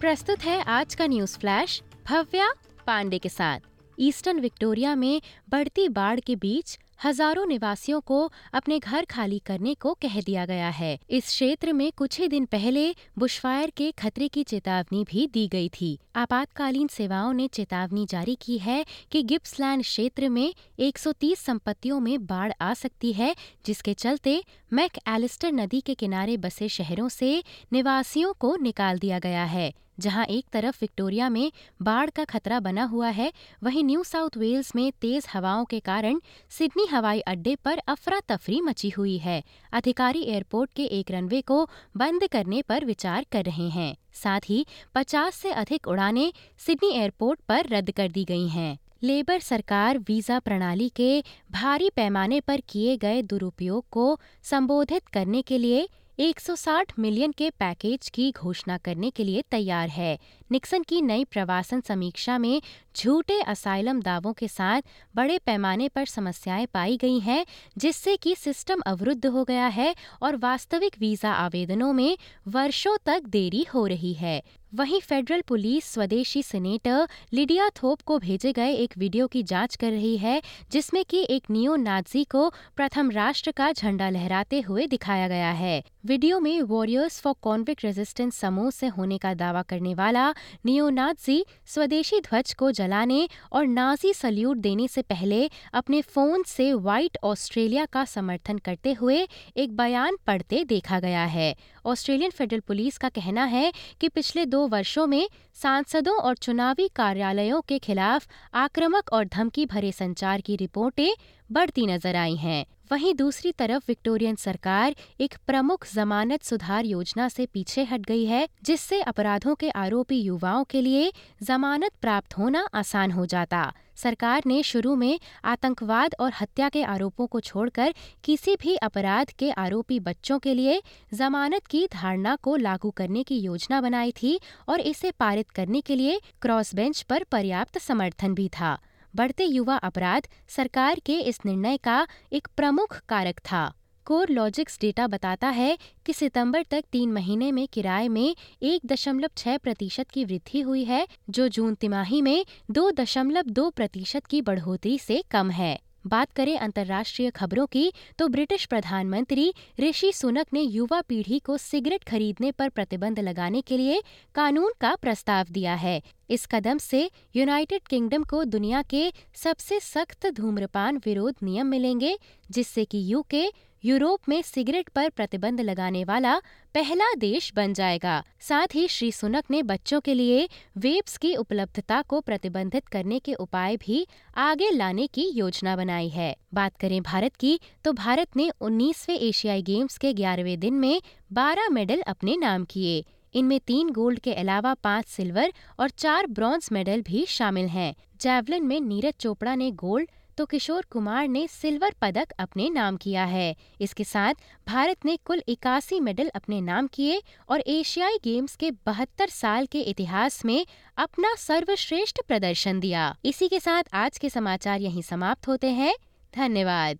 प्रस्तुत है आज का न्यूज़ फ्लैश, भव्या पांडे के साथ। ईस्टर्न विक्टोरिया में बढ़ती बाढ़ के बीच हज़ारों निवासियों को अपने घर खाली करने को कह दिया गया है। इस क्षेत्र में कुछ ही दिन पहले बुशफायर के खतरे की चेतावनी भी दी गई थी। आपातकालीन सेवाओं ने चेतावनी जारी की है कि गिप्सलैंड क्षेत्र में 130 संपत्तियों में बाढ़ आ सकती है, जिसके चलते मैक एलिस्टर नदी के किनारे बसे शहरों से निवासियों को निकाल दिया गया है। जहाँ एक तरफ़ विक्टोरिया में बाढ़ का खतरा बना हुआ है, वहीं न्यू साउथ वेल्स में तेज हवाओं के कारण सिडनी हवाई अड्डे पर अफरा तफरी मची हुई है। अधिकारी एयरपोर्ट के एक रनवे को बंद करने पर विचार कर रहे हैं। साथ ही 50 से अधिक उड़ानें सिडनी एयरपोर्ट पर रद्द कर दी गई हैं। लेबर सरकार वीज़ा प्रणाली के भारी पैमाने पर किए गए दुरुपयोग को संबोधित करने के लिए 160 मिलियन के पैकेज की घोषणा करने के लिए तैयार है। निक्सन की नई प्रवासन समीक्षा में झूठे असाइलम दावों के साथ बड़े पैमाने पर समस्याएँ पाई गई हैं, जिससे कि सिस्टम अवरुद्ध हो गया है और वास्तविक वीज़ा आवेदनों में वर्षों तक देरी हो रही है। वहीं फेडरल पुलिस स्वदेशी सेनेटर लिडिया थोप को भेजे गए एक वीडियो की जाँच कर रही है, जिसमें कि एक नियो नाजी को प्रथम राष्ट्र का झंडा लहराते हुए दिखाया गया है। वीडियो में वॉरियर्स फॉर कॉन्विक्ट रेजिस्टेंस समूह से होने का दावा करने वाला नियो नाजी स्वदेशी ध्वज को जलाने और नाजी सल्यूट देने से पहले अपने फ़ोन से व्हाइट ऑस्ट्रेलिया का समर्थन करते हुए एक बयान पढ़ते देखा गया है। ऑस्ट्रेलियन फेडरल पुलिस का कहना है कि पिछले दो वर्षों में सांसदों और चुनावी कार्यालयों के खिलाफ आक्रामक और धमकी भरे संचार की रिपोर्टें बढ़ती नज़र आई हैं। वहीं दूसरी तरफ़ विक्टोरियन सरकार एक प्रमुख जमानत सुधार योजना से पीछे हट गई है, जिससे अपराधों के आरोपी युवाओं के लिए जमानत प्राप्त होना आसान हो जाता। सरकार ने शुरू में आतंकवाद और हत्या के आरोपों को छोड़कर किसी भी अपराध के आरोपी बच्चों के लिए जमानत की धारणा को लागू करने की योजना बनाई थी और इसे पारित करने के लिए क्रॉस बेंच पर पर्याप्त समर्थन भी था। बढ़ते युवा अपराध सरकार के इस निर्णय का एक प्रमुख कारक था। कोर लॉजिक्स डेटा बताता है कि सितंबर तक तीन महीने में किराए में एक दशमलव छह प्रतिशत की वृद्धि हुई है, जो जून तिमाही में दो दशमलव दो प्रतिशत की बढ़ोतरी से कम है। बात करें अंतर्राष्ट्रीय खबरों की तो ब्रिटिश प्रधानमंत्री ऋषि सुनक ने युवा पीढ़ी को सिगरेट खरीदने पर प्रतिबंध लगाने के लिए कानून का प्रस्ताव दिया है। इस कदम से यूनाइटेड किंगडम को दुनिया के सबसे सख्त धूम्रपान विरोध नियम मिलेंगे, जिससे कि यूके यूरोप में सिगरेट पर प्रतिबंध लगाने वाला पहला देश बन जाएगा। साथ ही श्री सुनक ने बच्चों के लिए वेब्स की उपलब्धता को प्रतिबंधित करने के उपाय भी आगे लाने की योजना बनाई है। बात करें भारत की तो भारत ने 19वें एशियाई गेम्स के ग्यारहवें दिन में 12 मेडल अपने नाम किए। इनमें तीन गोल्ड के अलावा पाँच सिल्वर और चार ब्रॉन्ज मेडल भी शामिल हैं। जैवलिन में नीरज चोपड़ा ने गोल्ड तो किशोर कुमार ने सिल्वर पदक अपने नाम किया है। इसके साथ भारत ने कुल इक्यासी मेडल अपने नाम किए और एशियाई गेम्स के बहत्तर साल के इतिहास में अपना सर्वश्रेष्ठ प्रदर्शन दिया। इसी के साथ आज के समाचार यहीं समाप्त होते हैं। धन्यवाद।